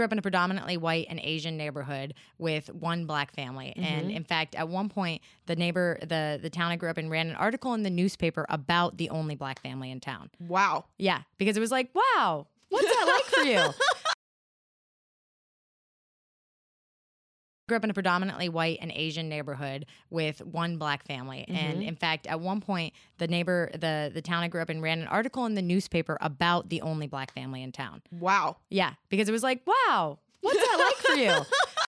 grew up in a predominantly white and Asian neighborhood with one black family. Mm-hmm. And in fact, at one point, the neighbor, the the town I grew up in, ran an article in the newspaper about the only black family in town. Wow. Yeah, because it was like, wow, what's that like for you? grew up in a predominantly white and Asian neighborhood with one black family. Mm-hmm. And in fact, at one point, the neighbor, the the town I grew up in, ran an article in the newspaper about the only black family in town. Wow. Yeah, because it was like, wow, what's that like for you?